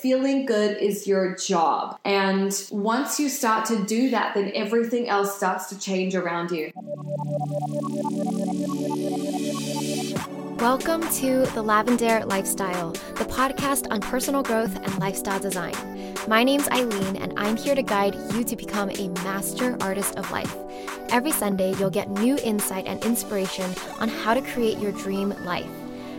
Feeling good is your job. And once you start to do that, then everything else starts to change around you. Welcome to The Lavendaire Lifestyle, the podcast on personal growth and lifestyle design. My name's Aileen, and I'm here to guide you to become a master artist of life. Every Sunday, you'll get new insight and inspiration on how to create your dream life.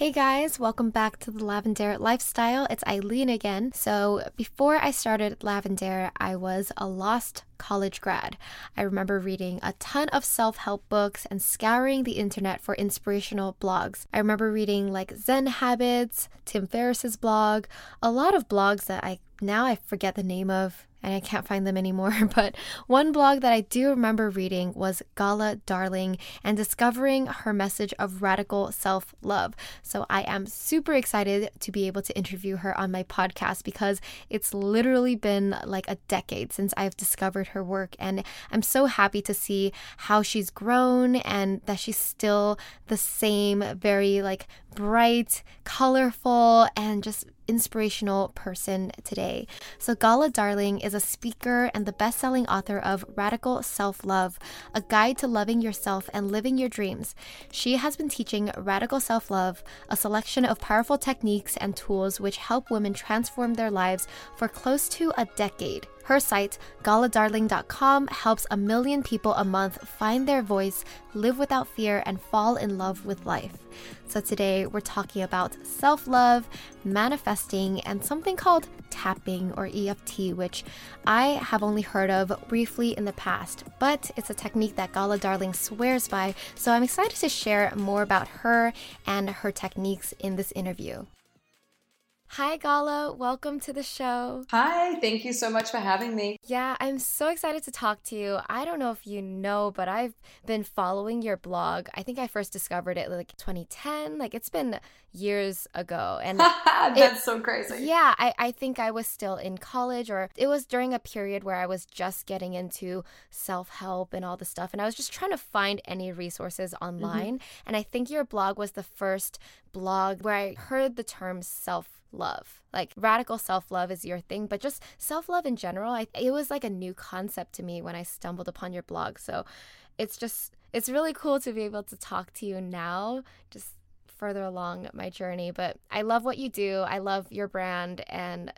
Hey guys, welcome back to the Lavendaire Lifestyle. It's Aileen again. So, before I started Lavendaire, I was a lost college grad. I remember reading a ton of self help books and scouring the internet for inspirational blogs. I remember reading like Zen Habits, Tim Ferriss's blog, a lot of blogs that I now I forget the name of and I can't find them anymore. But one blog that I do remember reading was Gala Darling and discovering her message of radical self love. So I am super excited to be able to interview her on my podcast because it's literally been like a decade since I've discovered her work. And I'm so happy to see how she's grown and that she's still the same, very like bright, colorful, and just inspirational person today. So, Gala Darling is a speaker and the best selling author of Radical Self Love, a guide to loving yourself and living your dreams. She has been teaching Radical Self Love, a selection of powerful techniques and tools which help women transform their lives for close to a decade. Her site, galadarling.com, helps a million people a month find their voice, live without fear, and fall in love with life. So, today we're talking about self love, manifesting, and something called tapping or EFT, which I have only heard of briefly in the past, but it's a technique that Gala Darling swears by. So, I'm excited to share more about her and her techniques in this interview. Hi, Gala. Welcome to the show. Hi, thank you so much for having me. Yeah, I'm so excited to talk to you. I don't know if you know, but I've been following your blog. I think I first discovered it like 2010. Like it's been years ago. And that's it, so crazy. Yeah, I, I think I was still in college or it was during a period where I was just getting into self help and all the stuff. And I was just trying to find any resources mm-hmm. online. Mm-hmm. And I think your blog was the first blog where I heard the term self love. Like radical self love is your thing, but just self love in general, I, it was like a new concept to me when I stumbled upon your blog. So it's just, it's really cool to be able to talk to you now, just further along my journey. But I love what you do. I love your brand and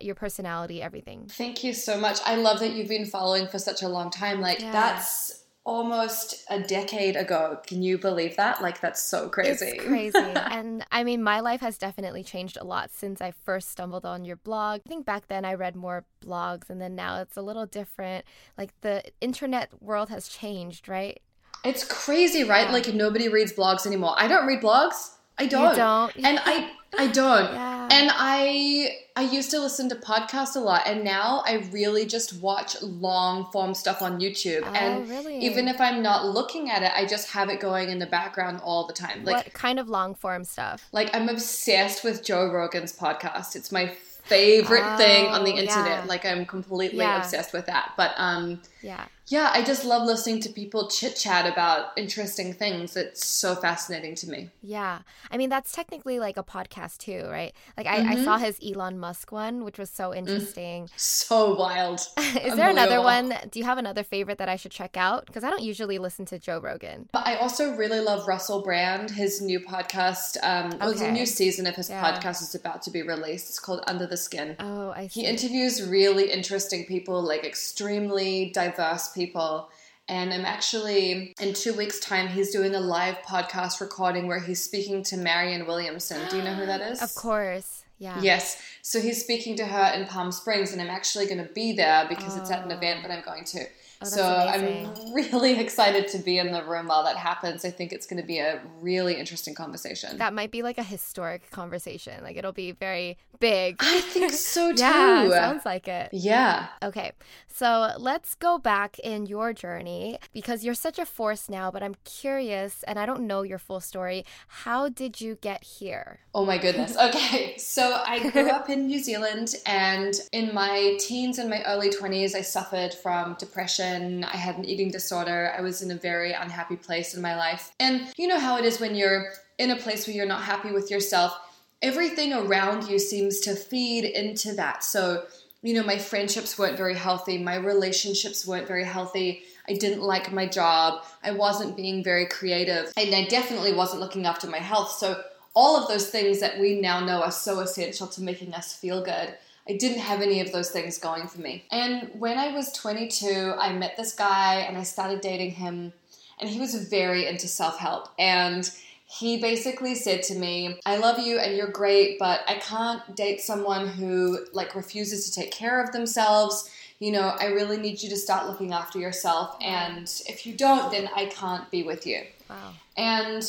your personality, everything. Thank you so much. I love that you've been following for such a long time. Like, yeah. that's almost a decade ago. Can you believe that? Like that's so crazy. It's crazy. and I mean, my life has definitely changed a lot since I first stumbled on your blog. I think back then I read more blogs and then now it's a little different. Like the internet world has changed, right? It's crazy, right? Yeah. Like nobody reads blogs anymore. I don't read blogs. I don't. You don't. And I I don't. Yeah. And I I used to listen to podcasts a lot and now I really just watch long form stuff on YouTube. Oh, and really? even if I'm not looking at it, I just have it going in the background all the time. Like what kind of long form stuff? Like I'm obsessed with Joe Rogan's podcast. It's my favorite oh, thing on the oh, internet. Yeah. Like I'm completely yeah. obsessed with that. But um yeah yeah, I just love listening to people chit chat about interesting things. It's so fascinating to me. Yeah. I mean, that's technically like a podcast too, right? Like, I, mm-hmm. I saw his Elon Musk one, which was so mm. interesting. Mm. So wild. Is there another one? Do you have another favorite that I should check out? Because I don't usually listen to Joe Rogan. But I also really love Russell Brand. His new podcast, um, okay. well, a new season of his yeah. podcast is about to be released. It's called Under the Skin. Oh, I see. He interviews really interesting people, like extremely diverse people. And I'm actually, in two weeks' time, he's doing a live podcast recording where he's speaking to Marianne Williamson. Do you know who that is? Of course. Yeah. Yes. So he's speaking to her in Palm Springs, and I'm actually going to be there because oh. it's at an oh. event that I'm going to. Oh, so amazing. I'm really excited to be in the room while that happens. I think it's going to be a really interesting conversation. That might be like a historic conversation. Like it'll be very big. I think so too. yeah, sounds like it. Yeah. Okay. So let's go back in your journey because you're such a force now, but I'm curious and I don't know your full story. How did you get here? Oh my goodness. Okay. So So I grew up in New Zealand, and in my teens and my early 20s, I suffered from depression. I had an eating disorder. I was in a very unhappy place in my life. And you know how it is when you're in a place where you're not happy with yourself, everything around you seems to feed into that. So, you know, my friendships weren't very healthy, my relationships weren't very healthy. I didn't like my job. I wasn't being very creative. And I definitely wasn't looking after my health. So, all of those things that we now know are so essential to making us feel good. I didn't have any of those things going for me. And when I was 22, I met this guy and I started dating him. And he was very into self help. And he basically said to me, I love you and you're great, but I can't date someone who like refuses to take care of themselves you know, I really need you to start looking after yourself. And if you don't, then I can't be with you. Wow. And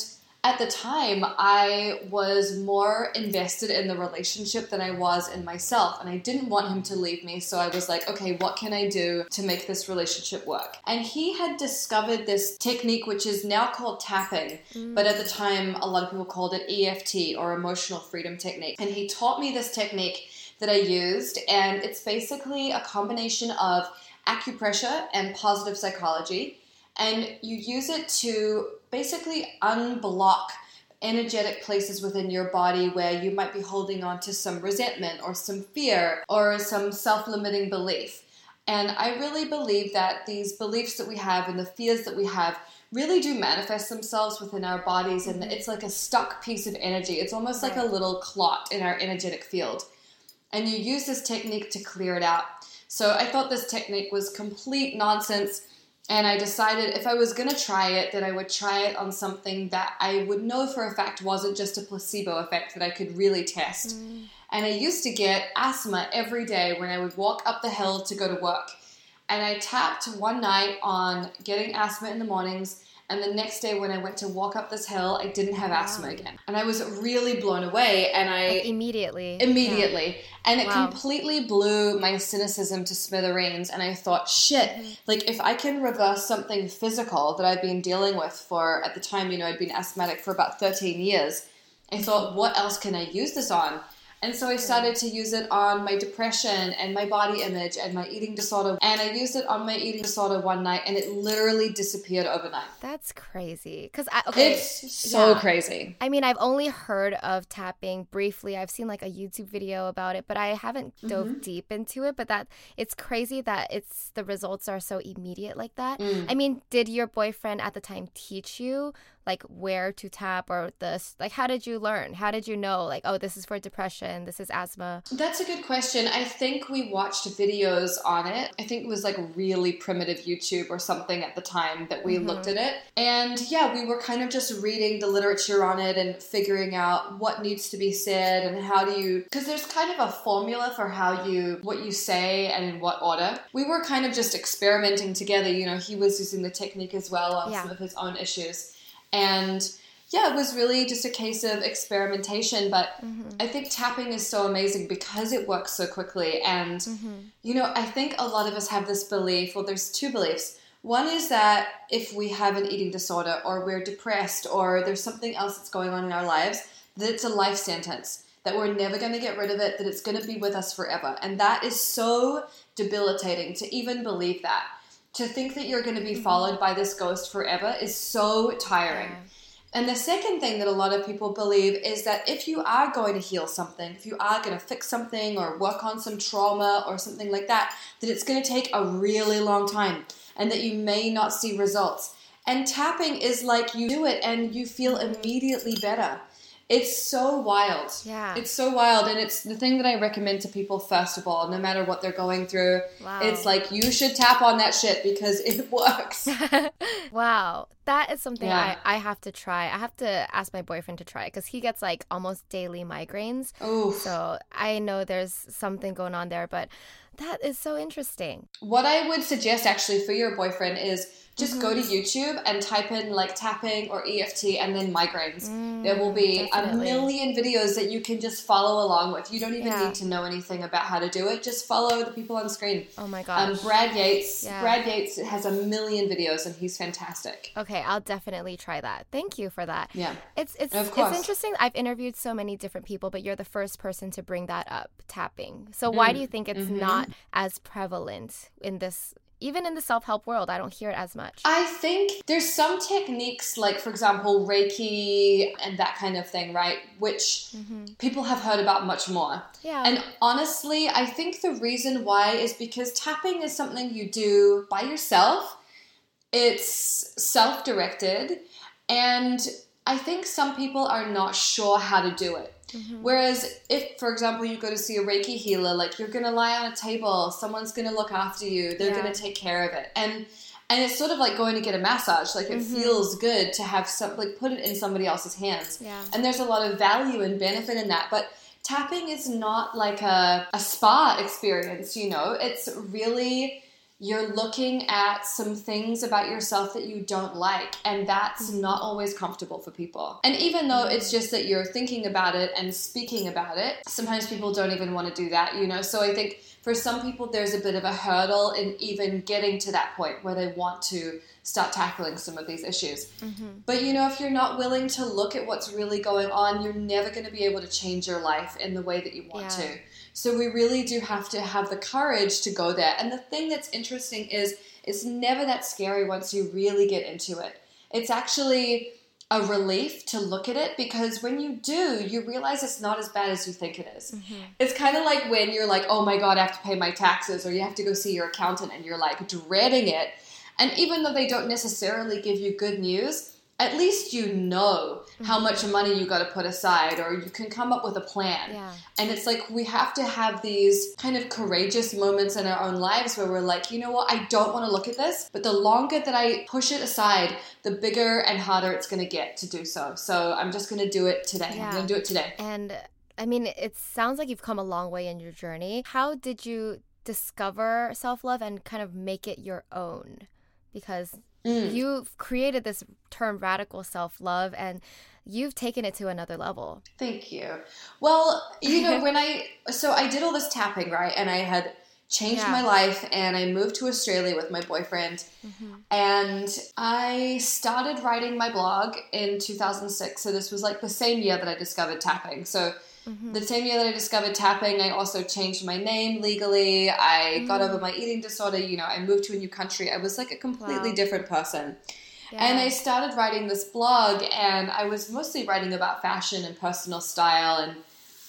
at the time, I was more invested in the relationship than I was in myself. And I didn't want him to leave me. So I was like, okay, what can I do to make this relationship work? And he had discovered this technique, which is now called tapping. Mm. But at the time, a lot of people called it EFT or emotional freedom technique. And he taught me this technique that I used, and it's basically a combination of acupressure and positive psychology. And you use it to basically unblock energetic places within your body where you might be holding on to some resentment or some fear or some self limiting belief. And I really believe that these beliefs that we have and the fears that we have really do manifest themselves within our bodies, and mm-hmm. it's like a stuck piece of energy. It's almost like a little clot in our energetic field and you use this technique to clear it out. So I thought this technique was complete nonsense. And I decided if I was going to try it, that I would try it on something that I would know for a fact wasn't just a placebo effect that I could really test. Mm. And I used to get asthma every day when I would walk up the hill to go to work. And I tapped one night on getting asthma in the mornings and the next day, when I went to walk up this hill, I didn't have wow. asthma again. And I was really blown away. And I. Like immediately. Immediately. Yeah. And it wow. completely blew my cynicism to smithereens. And I thought, shit, mm-hmm. like if I can reverse something physical that I've been dealing with for, at the time, you know, I'd been asthmatic for about 13 years. I thought, what else can I use this on? And so I started to use it on my depression and my body image and my eating disorder. And I used it on my eating disorder one night and it literally disappeared overnight. That's crazy. Cuz I okay, It's so yeah. crazy. I mean, I've only heard of tapping briefly. I've seen like a YouTube video about it, but I haven't dove mm-hmm. deep into it, but that it's crazy that it's the results are so immediate like that. Mm. I mean, did your boyfriend at the time teach you like where to tap or this like how did you learn? How did you know like oh this is for depression this is asthma? That's a good question. I think we watched videos on it. I think it was like really primitive youtube or something at the time that we mm-hmm. looked at it. And yeah we were kind of just reading the literature on it and figuring out what needs to be said and how do you because there's kind of a formula for how you what you say and in what order. We were kind of just experimenting together. You know he was using the technique as well on yeah. some of his own issues and yeah, it was really just a case of experimentation. But mm-hmm. I think tapping is so amazing because it works so quickly. And, mm-hmm. you know, I think a lot of us have this belief well, there's two beliefs. One is that if we have an eating disorder or we're depressed or there's something else that's going on in our lives, that it's a life sentence, that we're never going to get rid of it, that it's going to be with us forever. And that is so debilitating to even believe that to think that you're going to be mm-hmm. followed by this ghost forever is so tiring. Yeah. And the second thing that a lot of people believe is that if you are going to heal something, if you are going to fix something or work on some trauma or something like that, that it's going to take a really long time and that you may not see results. And tapping is like you do it and you feel immediately better. It's so wild. Yeah. It's so wild. And it's the thing that I recommend to people, first of all, no matter what they're going through. Wow. It's like you should tap on that shit because it works. wow. That is something yeah. I, I have to try. I have to ask my boyfriend to try because he gets like almost daily migraines. Oh. So I know there's something going on there, but that is so interesting. What I would suggest actually for your boyfriend is just mm-hmm. go to YouTube and type in like tapping or EFT and then migraines. Mm, there will be definitely. a million videos that you can just follow along with. You don't even Yeah. need to know anything about how to do it. Just follow the people on screen. Oh my Um, gosh. Brad Yates. Yeah. Brad Yates has a million videos and he's fantastic. okay, I'll definitely try that. Thank you for that. Yeah. It's it's Of it's interesting. I've interviewed so many different people, but you're the first person to bring that up, tapping. So why Mm, do you think it's mhm. not as prevalent in this even in the self-help world? I don't hear it as much. I think there's some techniques, like for example, Reiki and that kind of thing, right? Which people have heard about much more. Mm-hmm. Yeah. And honestly, I think the reason why is because tapping is something you do by yourself. It's self directed. And I think some people are not sure how to do it. Mm-hmm. Whereas, if, for example, you go to see a Reiki healer, like you're gonna lie on a table, someone's gonna look after you, they're Yeah. gonna take care of it, and and it's sort of like going to get a massage. Like it feels good to have some, like put it in somebody else's hands, Yeah. and there's a lot of value and benefit in that. But tapping is not like a a spa experience, you know. It's really you're looking at some things about yourself that you don't like, and that's mm-hmm. not always comfortable for people. And even though mm-hmm. it's just that you're thinking about it and speaking about it, sometimes people don't even want to do that, you know? So I think for some people, there's a bit of a hurdle in even getting to that point where they want to start tackling some of these issues. Mm-hmm. But you know, if you're not willing to look at what's really going on, you're never going to be able to change your life in the way that you want Yeah. to. So we really do have to have the courage to go there. And the thing that's interesting is it's never that scary once you really get into it. It's actually a relief to look at it because when you do, you realize it's not as bad as you think it is. Mm-hmm. It's kind of like when you're like, oh my God, I have to pay my taxes, or you have to go see your accountant and you're like dreading it. And even though they don't necessarily give you good news, at least you know how mm-hmm. much money you got to put aside, or you can come up with a plan. Yeah. And it's like we have to have these kind of courageous moments in our own lives where we're like, you know what, I don't want to look at this, but the longer that I push it aside, the bigger and harder it's going to get to do so. So I'm just going to do it today. Yeah. I'm going to do it today. And I mean, it sounds like you've come a long way in your journey. How did you discover self love and kind of make it your own? Because Mm. you've created this term radical self love and you've taken it to another level. Thank you. Well, you know, when I so I did all this tapping, right? And I had changed Yeah. my life and I moved to Australia with my boyfriend. And I started writing my blog in 2006. So this was like the same year that I discovered tapping. So Mm-hmm. the same year that I discovered tapping, I also changed my name legally. I got over mm. my eating disorder. You know, I moved to a new country. I was like a completely Wow. different person. Yeah. And I started writing this blog, and I was mostly writing about fashion and personal style. And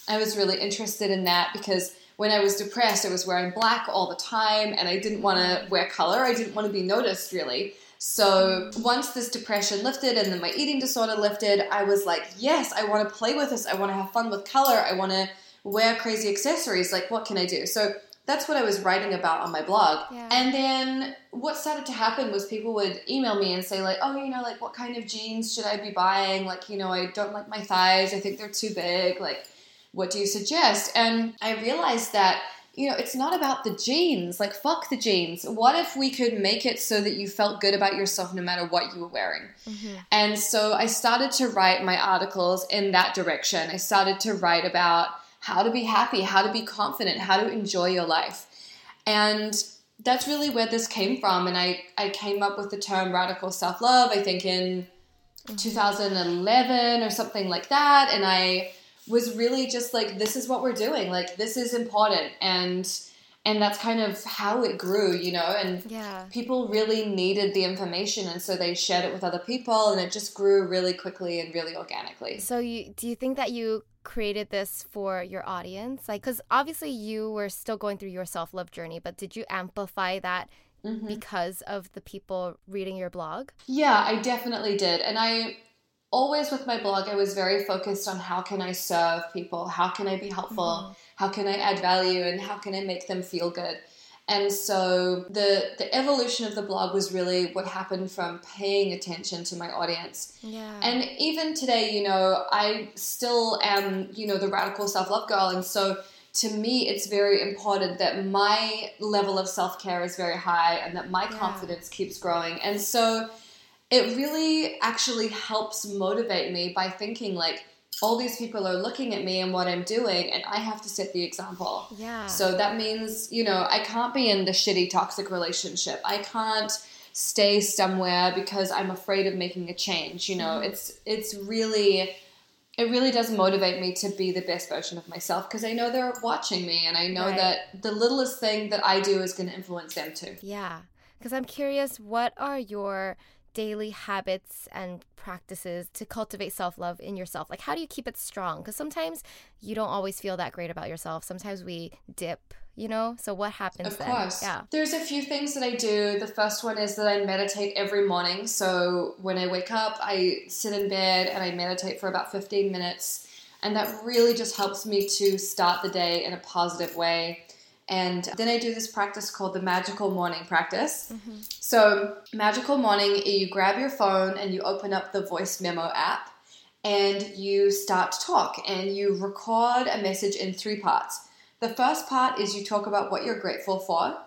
I was really interested in that because when I was depressed, I was wearing black all the time, and I didn't want to mm. wear color. I didn't want to be noticed, really. So once this depression lifted and then my eating disorder lifted, I was like, yes, I want to play with this. I want to have fun with color. I want to wear crazy accessories. Like, what can I do? So that's what I was writing about on my blog. Yeah. And then what started to happen was people would email me and say, like, oh, you know, like, what kind of jeans should I be buying? Like, you know, I don't like my thighs. I think they're too big. Like, what do you suggest? And I realized that, you know, it's not about the jeans. Like, fuck the jeans. What if we could make it so that you felt good about yourself no matter what you were wearing? Mm-hmm. And so I started to write my articles in that direction. I started to write about how to be happy, how to be confident, how to enjoy your life. And that's really where this came from. And I, I came up with the term radical self love, I think in mm-hmm. 2011 or something like that. And I was really just like, this is what we're doing. Like, this is important. And and that's kind of how it grew, you know, and Yeah. people really needed the information and so they shared it with other people and it just grew really quickly and really organically. So you do you think that you created this for your audience? Like cuz obviously you were still going through your self-love journey, but did you amplify that Mm-hmm. because of the people reading your blog? Yeah, I definitely did. And I always with my blog I was very focused on how can I serve people? How can I be helpful? Mm-hmm. How can I add value and how can I make them feel good? And so the the evolution of the blog was really what happened from paying attention to my audience. Yeah. And even today, you know, I still am, you know, the radical self love girl. And so, to me, it's very important that my level of self care is very high and that my yeah. confidence keeps growing. And so it really actually helps motivate me by thinking, like, all these people are looking at me and what I'm doing, and I have to set the example. Yeah. So that means, you know, I can't be in the shitty toxic relationship. I can't stay somewhere because I'm afraid of making a change. You know, mm-hmm. it's it's really it really does motivate me to be the best version of myself because I know they're watching me and I know right. that the littlest thing that I do is going to influence them too. Yeah. Because I'm curious, what are your daily habits and practices to cultivate self love in yourself? Like, how do you keep it strong? Because sometimes you don't always feel that great about yourself. Sometimes we dip you know? So what happens of then? course. Yeah. There's a few things that I do. The first one is that I meditate every morning. So when I wake up, I sit in bed and I meditate for about 15 minutes. And that really just helps me to start the day in a positive way. And then I do this practice called the magical morning practice. Mm-hmm. So, magical morning, you grab your phone and you open up the voice memo app and you start to talk and you record a message in three parts. The first part is you talk about what you're grateful for.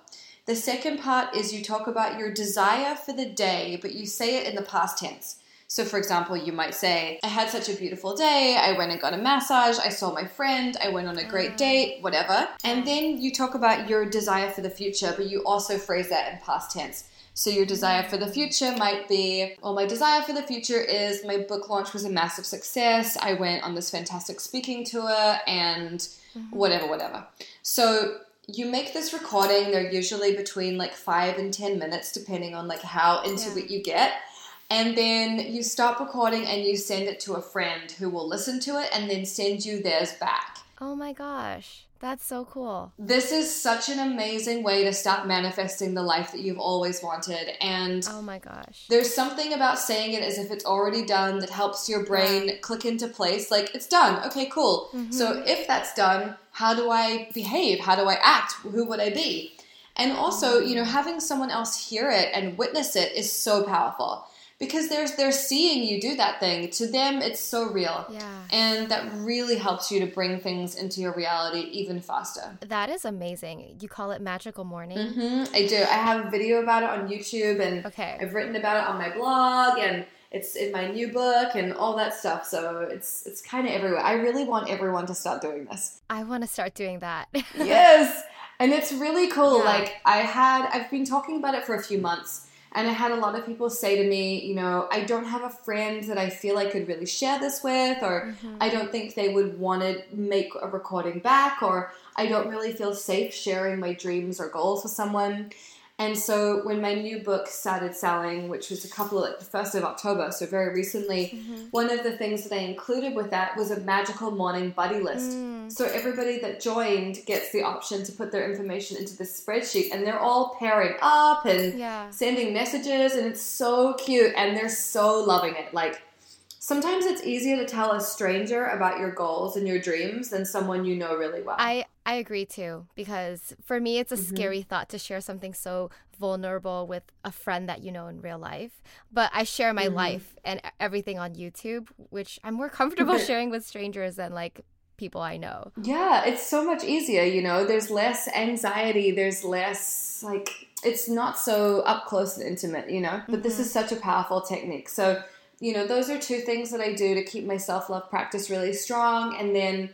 The second part is you talk about your desire for the day, but you say it in the past tense. So, for example, you might say, I had such a beautiful day. I went and got a massage. I saw my friend. I went on a great mm. date, whatever. And then you talk about your desire for the future, but you also phrase that in past tense. So, your desire for the future might be, well, my desire for the future is my book launch was a massive success. I went on this fantastic speaking tour and mm-hmm. whatever, whatever. So you make this recording. They're usually between like five and ten minutes, depending on like how into yeah. it you get. And then you stop recording and you send it to a friend who will listen to it and then send you theirs back. Oh my gosh. That's so cool. This is such an amazing way to start manifesting the life that you've always wanted. And oh my gosh. There's something about saying it as if it's already done that helps your brain yeah. click into place. Like, it's done. Okay, cool. Mm-hmm. So if that's done, how do I behave? How do I act? Who would I be? And also, you know, having someone else hear it and witness it is so powerful because they're they're seeing you do that thing. To them, it's so real. Yeah. And that really helps you to bring things into your reality even faster. That is amazing. You call it magical morning. Mm-hmm, I do. I have a video about it on YouTube, and okay. I've written about it on my blog, and it's in my new book and all that stuff. So it's it's kind of everywhere. I really want everyone to start doing this. I want to start doing that. yes. And it's really cool. Yeah. Like I had I've been talking about it for a few months and I had a lot of people say to me, you know, I don't have a friend that I feel I could really share this with, or mm-hmm. I don't think they would want to make a recording back, or I don't really feel safe sharing my dreams or goals with someone. And so when my new book started selling, which was a couple of like the first of October, so very recently, mm-hmm. one of the things that I included with that was a magical morning buddy list. Mm. So everybody that joined gets the option to put their information into the spreadsheet, and they're all pairing up and yeah. sending messages, and it's so cute, and they're so loving it. Like sometimes it's easier to tell a stranger about your goals and your dreams than someone you know really well. I I agree too because for me it's a mm-hmm. scary thought to share something so vulnerable with a friend that you know in real life. But I share my mm-hmm. life and everything on YouTube, which I'm more comfortable sharing with strangers than like people I know. Yeah, it's so much easier, you know. There's less anxiety, there's less like it's not so up close and intimate, you know. But mm-hmm. this is such a powerful technique. So you know, those are two things that I do to keep my self love practice really strong. And then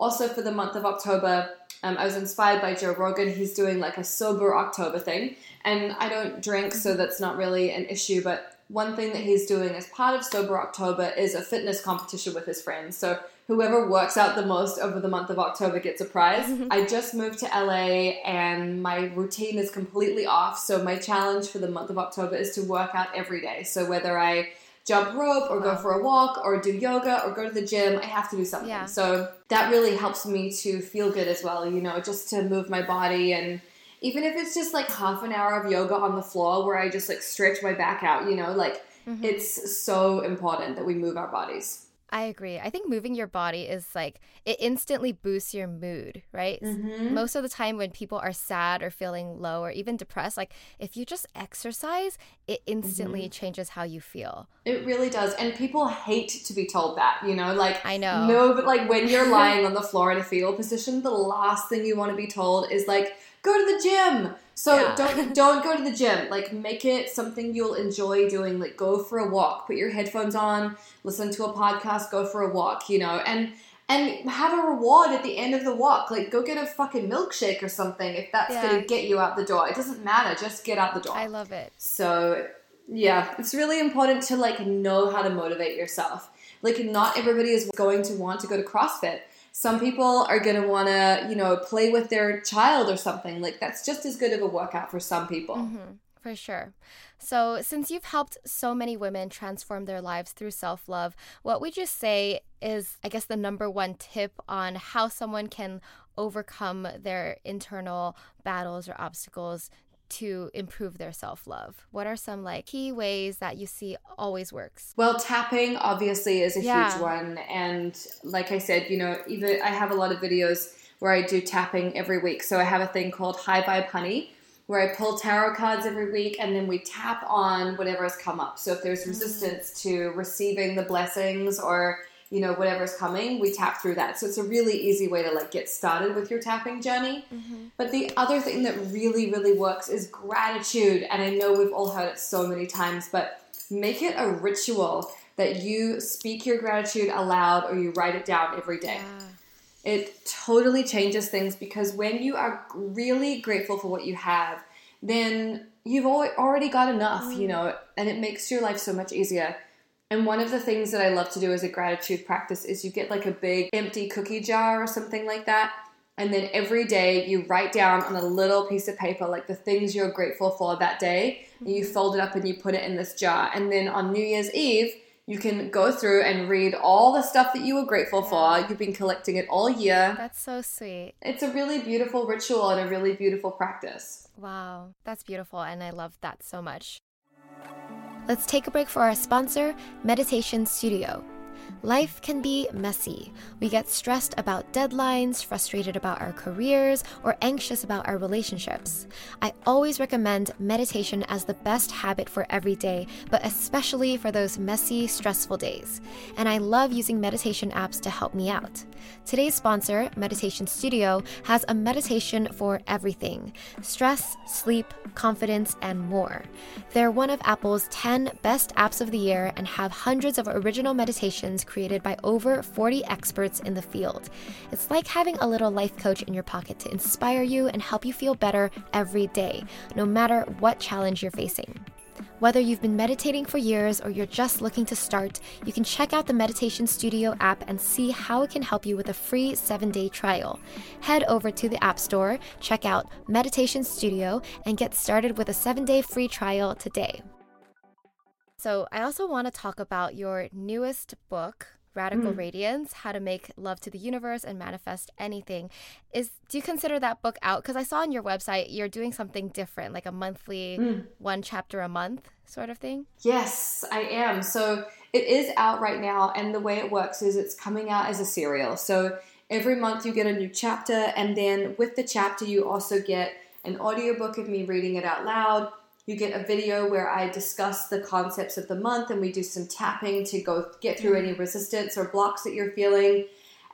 also for the month of October, um, I was inspired by Joe Rogan. He's doing like a sober October thing. And I don't drink, so that's not really an issue. But one thing that he's doing as part of Sober October is a fitness competition with his friends. So whoever works out the most over the month of October gets a prize. I just moved to LA and my routine is completely off. So my challenge for the month of October is to work out every day. So whether I jump rope or go for a walk or do yoga or go to the gym. I have to do something. Yeah. So that really helps me to feel good as well, you know, just to move my body and even if it's just like half an hour of yoga on the floor where I just like stretch my back out, you know, like mm-hmm. it's so important that we move our bodies. I agree. I think moving your body is like it instantly boosts your mood, right? Mm-hmm. Most of the time when people are sad or feeling low or even depressed, like if you just exercise, it instantly mm-hmm. changes how you feel. It really does. And people hate to be told that, you know, like I know. No, but like when you're lying on the floor in a fetal position, the last thing you want to be told is like go to the gym. So yeah. don't don't go to the gym. Like make it something you'll enjoy doing. Like go for a walk, put your headphones on, listen to a podcast, go for a walk, you know, and and have a reward at the end of the walk. Like go get a fucking milkshake or something if that's yeah. gonna get you out the door. It doesn't matter, just get out the door. I love it. So yeah, it's really important to like know how to motivate yourself. Like not everybody is going to want to go to CrossFit some people are going to want to, you know, play with their child or something. Like that's just as good of a workout for some people. Mm-hmm, for sure. So, since you've helped so many women transform their lives through self love, what would you say is, I guess, the number one tip on how someone can overcome their internal battles or obstacles to improve their self love? What are some like key ways that you see always works? Well, tapping obviously is a yeah. huge one. And like I said, you know, even I have a lot of videos where I do tapping every week. So I have a thing called High Vibe Honey where I pull tarot cards every week and then we tap on whatever has come up. So if there's mm. resistance mm. to receiving the blessings or you know whatever's coming we tap through that. So it's a really easy way to like get started with your tapping journey. Mm-hmm. but the other thing that really really works is gratitude. And i know we've all heard it so many times but make it a ritual that you speak your gratitude aloud or you write it down every day. Yeah. it totally changes things because when you are really grateful for what you have then you've already got enough you know and it makes your life so much easier and one of the things that I love to do as a gratitude practice is you get like a big empty cookie jar or something like that. And then every day you write down on a little piece of paper like the things you're grateful for that day. And you mm-hmm. fold it up and you put it in this jar. And then on New Year's Eve, you can go through and read all the stuff that you were grateful yeah. for. You've been collecting it all year. That's so sweet. It's a really beautiful ritual and a really beautiful practice. Wow, that's beautiful. And I love that so much. Let's take a break for our sponsor, Meditation Studio. Life can be messy. We get stressed about deadlines, frustrated about our careers, or anxious about our relationships. I always recommend meditation as the best habit for every day, but especially for those messy, stressful days. And I love using meditation apps to help me out. Today's sponsor, Meditation Studio, has a meditation for everything stress, sleep, confidence, and more. They're one of Apple's 10 best apps of the year and have hundreds of original meditations created by over 40 experts in the field. It's like having a little life coach in your pocket to inspire you and help you feel better every day, no matter what challenge you're facing. Whether you've been meditating for years or you're just looking to start, you can check out the Meditation Studio app and see how it can help you with a free seven day trial. Head over to the App Store, check out Meditation Studio, and get started with a seven day free trial today. So, I also want to talk about your newest book, Radical mm. Radiance: How to Make Love to the Universe and Manifest Anything. Is do you consider that book out cuz I saw on your website you're doing something different, like a monthly mm. one chapter a month sort of thing? Yes, I am. So, it is out right now and the way it works is it's coming out as a serial. So, every month you get a new chapter and then with the chapter you also get an audiobook of me reading it out loud you get a video where I discuss the concepts of the month and we do some tapping to go get through any mm. resistance or blocks that you're feeling.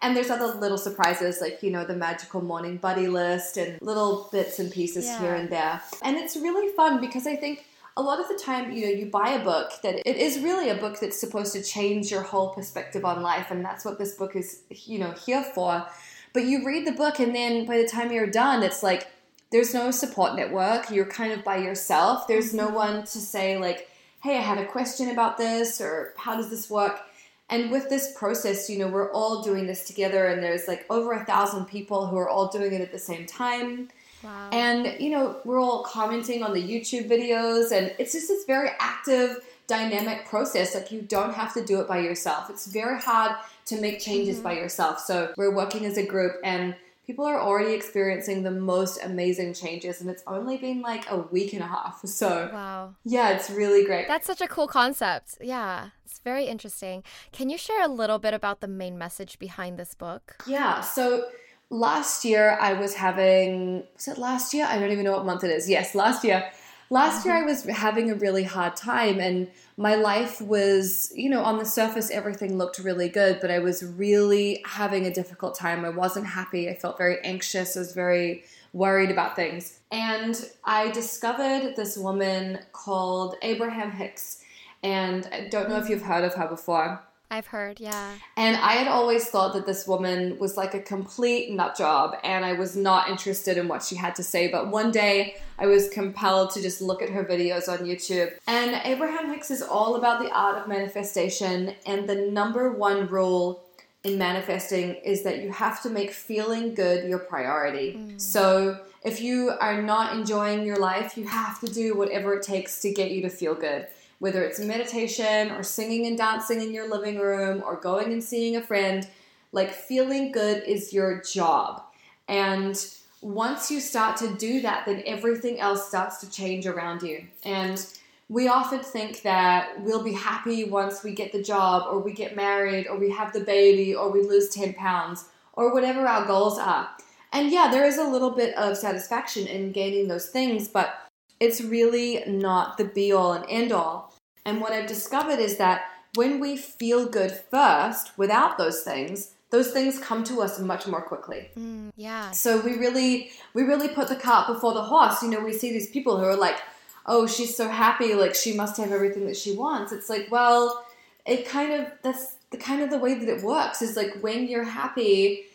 And there's other little surprises like, you know, the magical morning buddy list and little bits and pieces yeah. here and there. And it's really fun because I think a lot of the time, you know, you buy a book that it is really a book that's supposed to change your whole perspective on life. And that's what this book is, you know, here for. But you read the book and then by the time you're done, it's like, there's no support network. You're kind of by yourself. There's no mm-hmm. one to say, like, hey, I had a question about this, or how does this work? And with this process, you know, we're all doing this together, and there's like over a thousand people who are all doing it at the same time. Wow. And, you know, we're all commenting on the YouTube videos, and it's just this very active, dynamic process. Like, you don't have to do it by yourself. It's very hard to make changes mm-hmm. by yourself. So, we're working as a group, and people are already experiencing the most amazing changes and it's only been like a week and a half so wow. yeah it's really great. That's such a cool concept. Yeah it's very interesting. Can you share a little bit about the main message behind this book? Yeah so last year i was having was it last year? I don't even know what month it is. Yes last year last year uh-huh. i was having a really hard time and my life was, you know, on the surface, everything looked really good, but I was really having a difficult time. I wasn't happy. I felt very anxious. I was very worried about things. And I discovered this woman called Abraham Hicks. And I don't know if you've heard of her before. I've heard, yeah. And I had always thought that this woman was like a complete nut job, and I was not interested in what she had to say. But one day I was compelled to just look at her videos on YouTube. And Abraham Hicks is all about the art of manifestation, and the number one rule in manifesting is that you have to make feeling good your priority. Mm. So if you are not enjoying your life, you have to do whatever it takes to get you to feel good whether it's meditation or singing and dancing in your living room or going and seeing a friend, like feeling good is your job. And once you start to do that, then everything else starts to change around you. And we often think that we'll be happy once we get the job or we get married or we have the baby or we lose 10 pounds or whatever our goals are. And yeah, there is a little bit of satisfaction in gaining those things, but it's really not the be all and end all. And what I've discovered is that when we feel good first without those things, those things come to us much more quickly. Mm, yeah. So we really we really put the cart before the horse. You know, we see these people who are like, "Oh, she's so happy, like she must have everything that she wants." It's like, well, it kind of that's the kind of the way that it works is like when you're happy,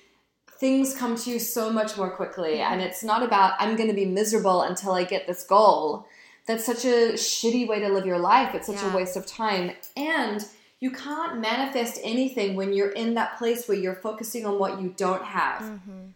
things come to you so much more quickly. And it's not about, I'm going to be miserable until I get this goal. That's such a shitty way to live your life. It's such yeah. a waste of time. And you can't manifest anything when you're in that place where you're focusing on what you don't have. Mm-hmm.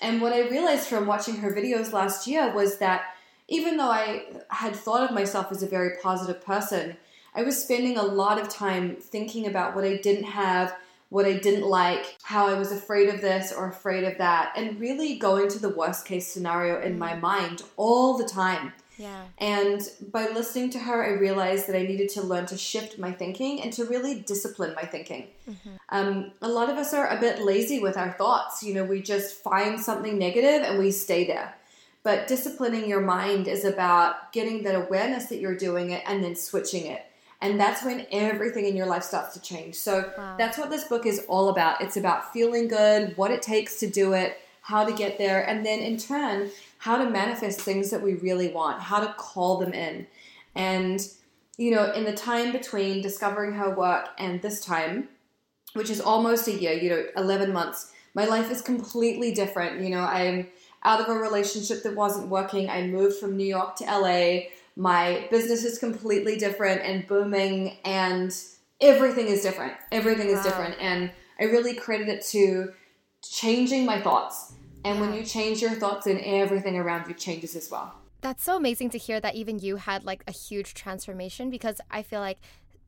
And what I realized from watching her videos last year was that even though I had thought of myself as a very positive person, I was spending a lot of time thinking about what I didn't have what I didn't like, how I was afraid of this or afraid of that, and really going to the worst case scenario in my mm. mind all the time. Yeah. And by listening to her, I realized that I needed to learn to shift my thinking and to really discipline my thinking. Mm-hmm. Um, a lot of us are a bit lazy with our thoughts. You know, we just find something negative and we stay there. But disciplining your mind is about getting that awareness that you're doing it and then switching it. And that's when everything in your life starts to change. So wow. that's what this book is all about. It's about feeling good, what it takes to do it, how to get there, and then in turn, how to manifest things that we really want, how to call them in. And, you know, in the time between discovering her work and this time, which is almost a year, you know, 11 months, my life is completely different. You know, I'm out of a relationship that wasn't working. I moved from New York to LA my business is completely different and booming and everything is different everything is wow. different and i really credit it to changing my thoughts and when you change your thoughts then everything around you changes as well that's so amazing to hear that even you had like a huge transformation because i feel like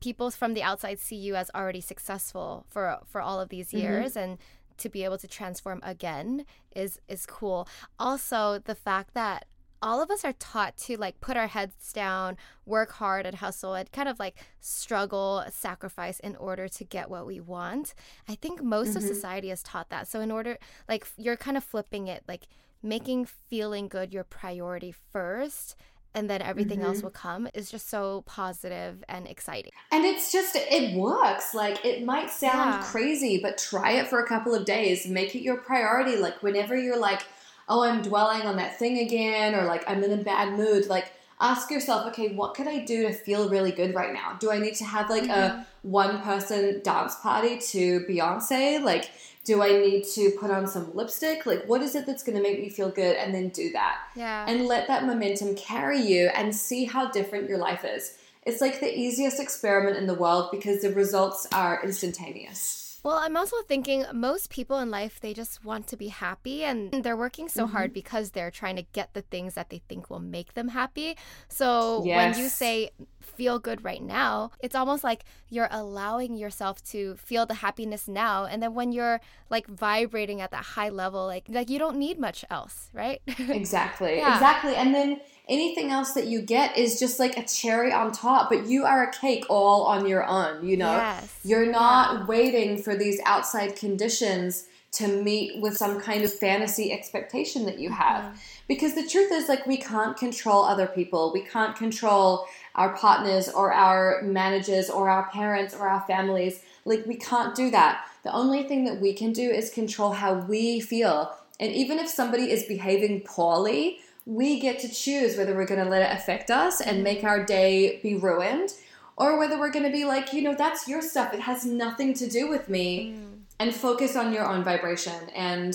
people from the outside see you as already successful for for all of these mm-hmm. years mm-hmm. and to be able to transform again is is cool also the fact that all of us are taught to like put our heads down, work hard and hustle and kind of like struggle, sacrifice in order to get what we want. I think most mm-hmm. of society has taught that. So in order like you're kind of flipping it like making feeling good your priority first and then everything mm-hmm. else will come is just so positive and exciting. And it's just it works. Like it might sound yeah. crazy, but try it for a couple of days. Make it your priority. Like whenever you're like oh, I'm dwelling on that thing again, or like I'm in a bad mood, like ask yourself, okay, what could I do to feel really good right now? Do I need to have like mm-hmm. a one person dance party to Beyonce? Like, do I need to put on some lipstick? Like, what is it that's going to make me feel good? And then do that. Yeah. And let that momentum carry you and see how different your life is. It's like the easiest experiment in the world because the results are instantaneous. Well, I'm also thinking most people in life, they just want to be happy and they're working so mm-hmm. hard because they're trying to get the things that they think will make them happy. So yes. when you say feel good right now. It's almost like you're allowing yourself to feel the happiness now. And then when you're like vibrating at that high level, like like you don't need much else, right? exactly. yeah. Exactly. And then anything else that you get is just like a cherry on top, but you are a cake all on your own, you know? Yes. You're not yeah. waiting for these outside conditions to meet with some kind of fantasy expectation that you have. Mm-hmm. Because the truth is, like, we can't control other people. We can't control our partners or our managers or our parents or our families. Like, we can't do that. The only thing that we can do is control how we feel. And even if somebody is behaving poorly, we get to choose whether we're going to let it affect us and make our day be ruined or whether we're going to be like, you know, that's your stuff. It has nothing to do with me. Mm. And focus on your own vibration. And,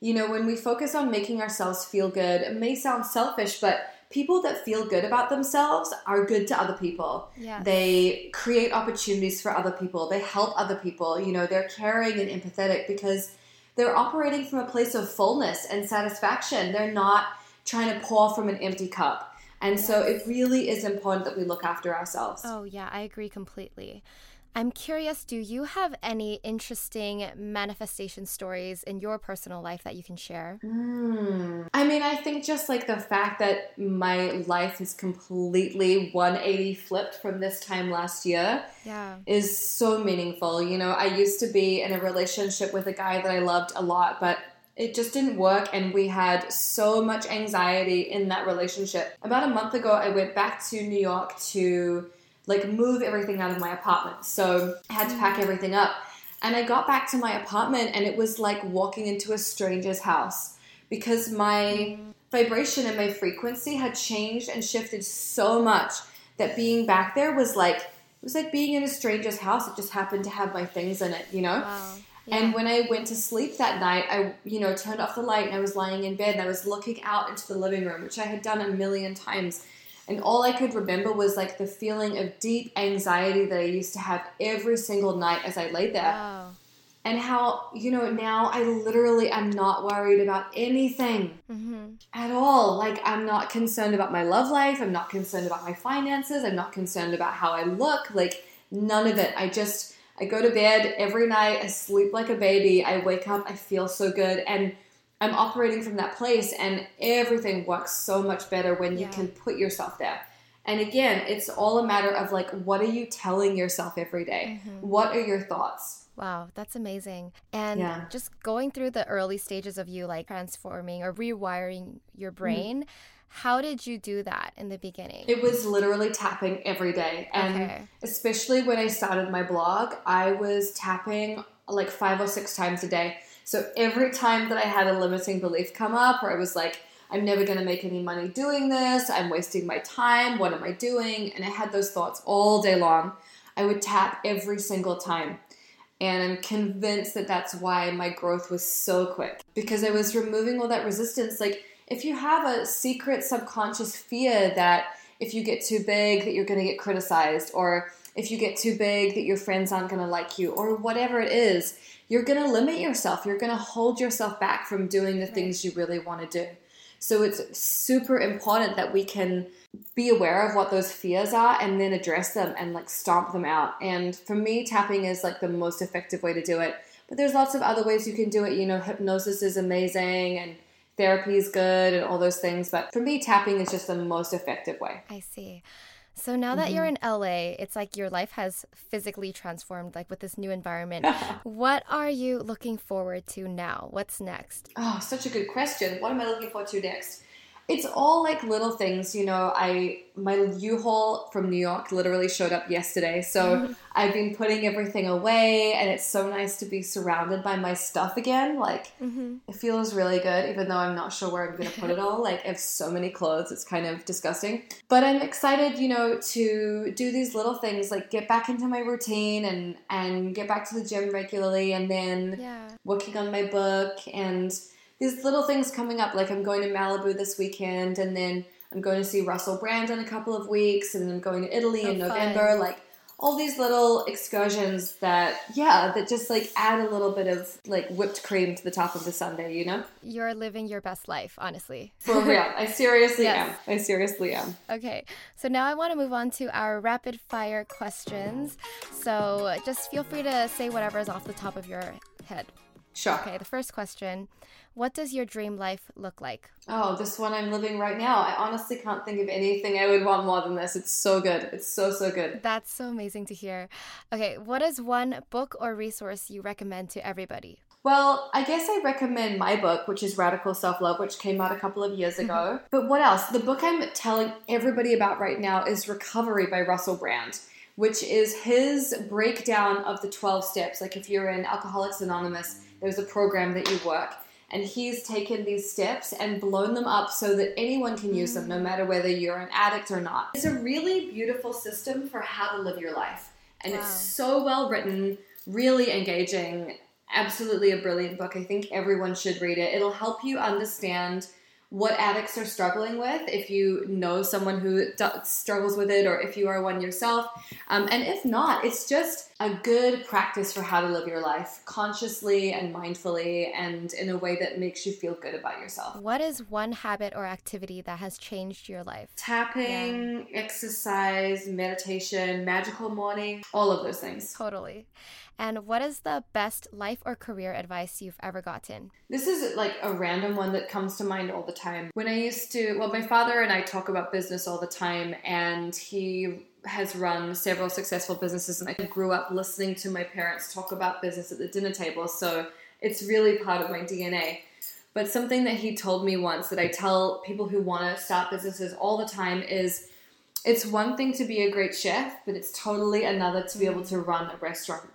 you know, when we focus on making ourselves feel good, it may sound selfish, but people that feel good about themselves are good to other people. Yes. They create opportunities for other people. They help other people. You know, they're caring and empathetic because they're operating from a place of fullness and satisfaction. They're not trying to pour from an empty cup. And yes. so it really is important that we look after ourselves. Oh, yeah, I agree completely. I'm curious, do you have any interesting manifestation stories in your personal life that you can share? Mm. I mean, I think just like the fact that my life is completely 180 flipped from this time last year yeah. is so meaningful. You know, I used to be in a relationship with a guy that I loved a lot, but it just didn't work and we had so much anxiety in that relationship. About a month ago, I went back to New York to like move everything out of my apartment. So I had to pack mm. everything up. And I got back to my apartment and it was like walking into a stranger's house because my mm. vibration and my frequency had changed and shifted so much that being back there was like it was like being in a stranger's house. It just happened to have my things in it, you know? Wow. Yeah. And when I went to sleep that night, I, you know, turned off the light and I was lying in bed and I was looking out into the living room, which I had done a million times. And all I could remember was like the feeling of deep anxiety that I used to have every single night as I laid there. And how, you know, now I literally am not worried about anything mm-hmm. at all. Like, I'm not concerned about my love life. I'm not concerned about my finances. I'm not concerned about how I look. Like, none of it. I just, I go to bed every night, I sleep like a baby, I wake up, I feel so good, and I'm operating from that place, and everything works so much better when yeah. you can put yourself there. And again, it's all a matter of like, what are you telling yourself every day? Mm-hmm. What are your thoughts? Wow, that's amazing. And yeah. just going through the early stages of you like transforming or rewiring your mm-hmm. brain. Mm-hmm how did you do that in the beginning? It was literally tapping every day. And okay. especially when I started my blog, I was tapping like five or six times a day. So every time that I had a limiting belief come up, or I was like, I'm never going to make any money doing this, I'm wasting my time, what am I doing? And I had those thoughts all day long. I would tap every single time. And I'm convinced that that's why my growth was so quick because I was removing all that resistance. Like, if you have a secret subconscious fear that if you get too big that you're going to get criticized or if you get too big that your friends aren't going to like you or whatever it is you're going to limit yourself. You're going to hold yourself back from doing the right. things you really want to do. So it's super important that we can be aware of what those fears are and then address them and like stomp them out. And for me tapping is like the most effective way to do it. But there's lots of other ways you can do it. You know hypnosis is amazing and therapy is good and all those things. But for me, tapping is just the most effective way. I see. So now that mm-hmm. you're in LA, it's like your life has physically transformed, like with this new environment. what are you looking forward to now? What's next? Oh, such a good question. What am I looking forward to next? It's all like little things, you know. I my U-Haul from New York literally showed up yesterday. So mm-hmm. I've been putting everything away and it's so nice to be surrounded by my stuff again. Like mm-hmm. it feels really good even though I'm not sure where I'm going to put it all. Like I have so many clothes, it's kind of disgusting. But I'm excited, you know, to do these little things like get back into my routine and and get back to the gym regularly and then yeah. working on my book and these little things coming up like I'm going to Malibu this weekend and then I'm going to see Russell Brand in a couple of weeks, and I'm going to Italy oh, in November. Fun. Like all these little excursions that yeah that just like add a little bit of like whipped cream to the top of the sundae you know? You're living your best life honestly. For real. I seriously yes. am. I seriously am. Okay. So now i want to move on to our rapid fire questions. So just feel free to say whatever is off the top of your head. Sure. Okay the first question what does your dream life look like? Oh, this one I'm living right now. I honestly can't think of anything I would want more than this. It's so good. It's so, so good. That's so amazing to hear. Okay, what is one book or resource you recommend to everybody? Well, I guess I recommend my book, which is Radical Self Love, which came out a couple of years ago. Mm-hmm. but what else? The book I'm telling everybody about right now is Recovery by Russell Brand which is his breakdown of the 12 steps. Like if you're in Alcoholics Anonymous, there's a program that you work and he's taken these steps and blown them up so that anyone can use them no mm. matter whether you're an addict or not. It's a really beautiful system for how to live your life. And wow. it's so well written, really engaging, absolutely a brilliant book. I think everyone should read it. It'll help you understand what addicts are struggling with if you know someone who struggles with it or if you are one yourself. Um, and if not, it's just a good practice for how to live your life consciously and mindfully and in a way that makes you feel good about yourself. What is one habit or activity that has changed your life? Tapping, yeah. exercise, meditation, magical morning, all of those things. Totally. And what is the best life or career advice you've ever gotten? This is like a random one that comes to mind all the time. When I used to, well, my father and I talk about business all the time, and he has run several successful businesses. And I grew up listening to my parents talk about business at the dinner table. So it's really part of my DNA. But something that he told me once that I tell people who want to start businesses all the time is it's one thing to be a great chef, but it's totally another to be able to run a restaurant.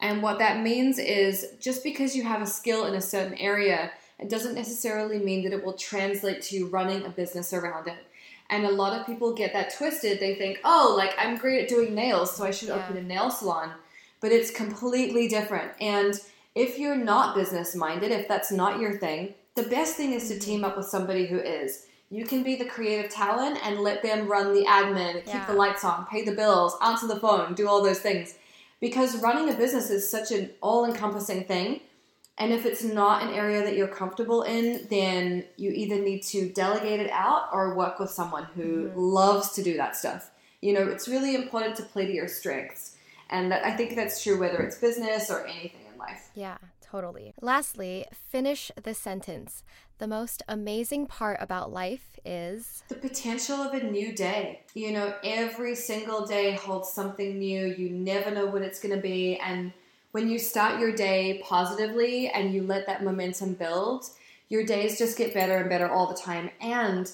And what that means is just because you have a skill in a certain area, it doesn't necessarily mean that it will translate to you running a business around it. And a lot of people get that twisted. They think, oh, like I'm great at doing nails, so I should yeah. open a nail salon. But it's completely different. And if you're not business minded, if that's not your thing, the best thing is to team mm-hmm. up with somebody who is. You can be the creative talent and let them run the admin, keep yeah. the lights on, pay the bills, answer the phone, do all those things because running a business is such an all encompassing thing. And if it's not an area that you're comfortable in, then you either need to delegate it out or work with someone who mm-hmm. loves to do that stuff. You know, it's really important to play to your strengths. And I think that's true whether it's business or anything in life. Yeah, totally. Lastly, finish the sentence. The most amazing part about life is the potential of a new day. You know, every single day holds something new. You never know what it's going to be. And when you start your day positively and you let that momentum build, your days just get better and better all the time. And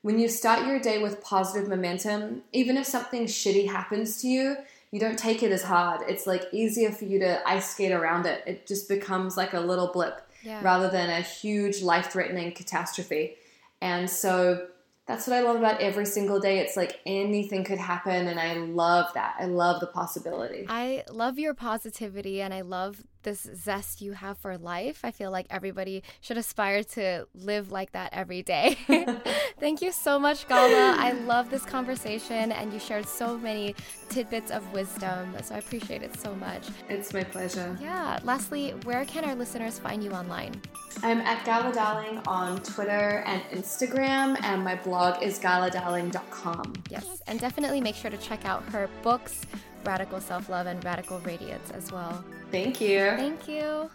when you start your day with positive momentum, even if something shitty happens to you, you don't take it as hard. It's like easier for you to ice skate around it. It just becomes like a little blip yeah. rather than a huge life threatening catastrophe. And so that's what I love about every single day. It's like anything could happen, and I love that. I love the possibility. I love your positivity, and I love this zest you have for life. I feel like everybody should aspire to live like that every day. Thank you so much, Gala. I love this conversation, and you shared so many tidbits of wisdom. So I appreciate it so much. It's my pleasure. Yeah. Lastly, where can our listeners find you online? I'm at Gala Darling on Twitter and Instagram, and my blog is galadarling.com. Yes, and definitely make sure to check out her books, Radical Self Love and Radical Radiance, as well. Thank you. Thank you.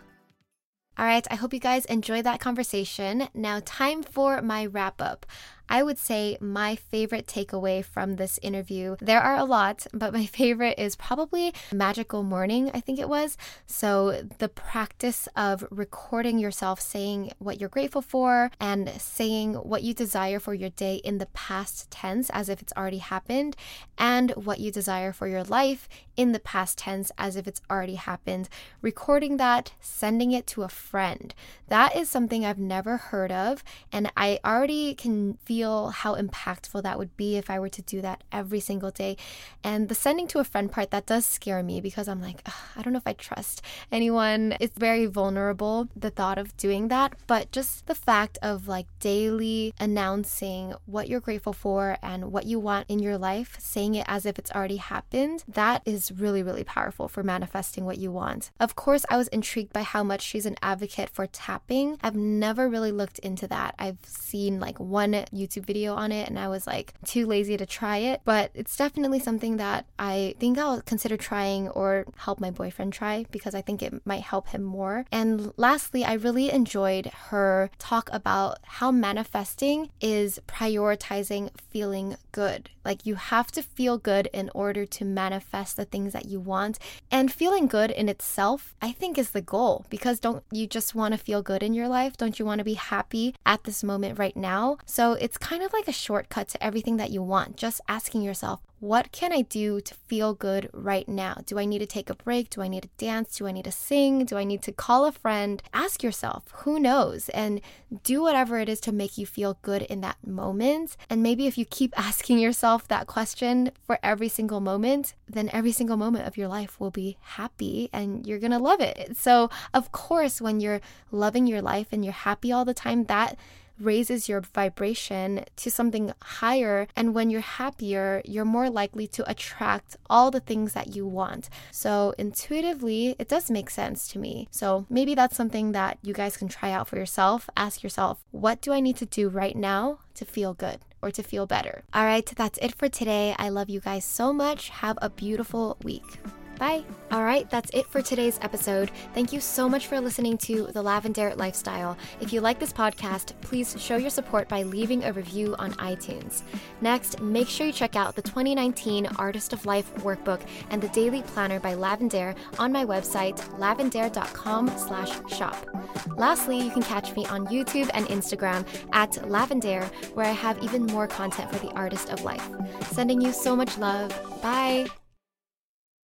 All right, I hope you guys enjoyed that conversation. Now, time for my wrap up. I would say my favorite takeaway from this interview, there are a lot, but my favorite is probably Magical Morning, I think it was. So, the practice of recording yourself saying what you're grateful for and saying what you desire for your day in the past tense as if it's already happened, and what you desire for your life in the past tense as if it's already happened. Recording that, sending it to a friend. That is something I've never heard of, and I already can feel feel how impactful that would be if I were to do that every single day. And the sending to a friend part, that does scare me because I'm like, I don't know if I trust anyone. It's very vulnerable, the thought of doing that. But just the fact of like daily announcing what you're grateful for and what you want in your life, saying it as if it's already happened, that is really, really powerful for manifesting what you want. Of course, I was intrigued by how much she's an advocate for tapping. I've never really looked into that. I've seen like one YouTube video on it and I was like too lazy to try it, but it's definitely something that I think I'll consider trying or help my boyfriend try because I think it might help him more. And lastly, I really enjoyed her talk about how manifesting is prioritizing feeling good. Like you have to feel good in order to manifest the things that you want. And feeling good in itself, I think, is the goal because don't you just want to feel good in your life? Don't you want to be happy at this moment right now? So it's kind of like a shortcut to everything that you want. Just asking yourself, what can I do to feel good right now? Do I need to take a break? Do I need to dance? Do I need to sing? Do I need to call a friend? Ask yourself, who knows? And do whatever it is to make you feel good in that moment. And maybe if you keep asking yourself that question for every single moment, then every single moment of your life will be happy and you're gonna love it. So, of course, when you're loving your life and you're happy all the time, that raises your vibration to something higher. And when you're happier, you're more likely to attract all the things that you want. So, intuitively, it does make sense to me. So, maybe that's something that you guys can try out for yourself. Ask yourself, what do I need to do right now to feel good? Or to feel better. All right, that's it for today. I love you guys so much. Have a beautiful week. Bye. All right, that's it for today's episode. Thank you so much for listening to The Lavendaire Lifestyle. If you like this podcast, please show your support by leaving a review on iTunes. Next, make sure you check out the 2019 Artist of Life workbook and the daily planner by Lavendaire on my website, lavendaire.com/shop. Lastly, you can catch me on YouTube and Instagram at Lavendaire where I have even more content for the artist of life. Sending you so much love. Bye.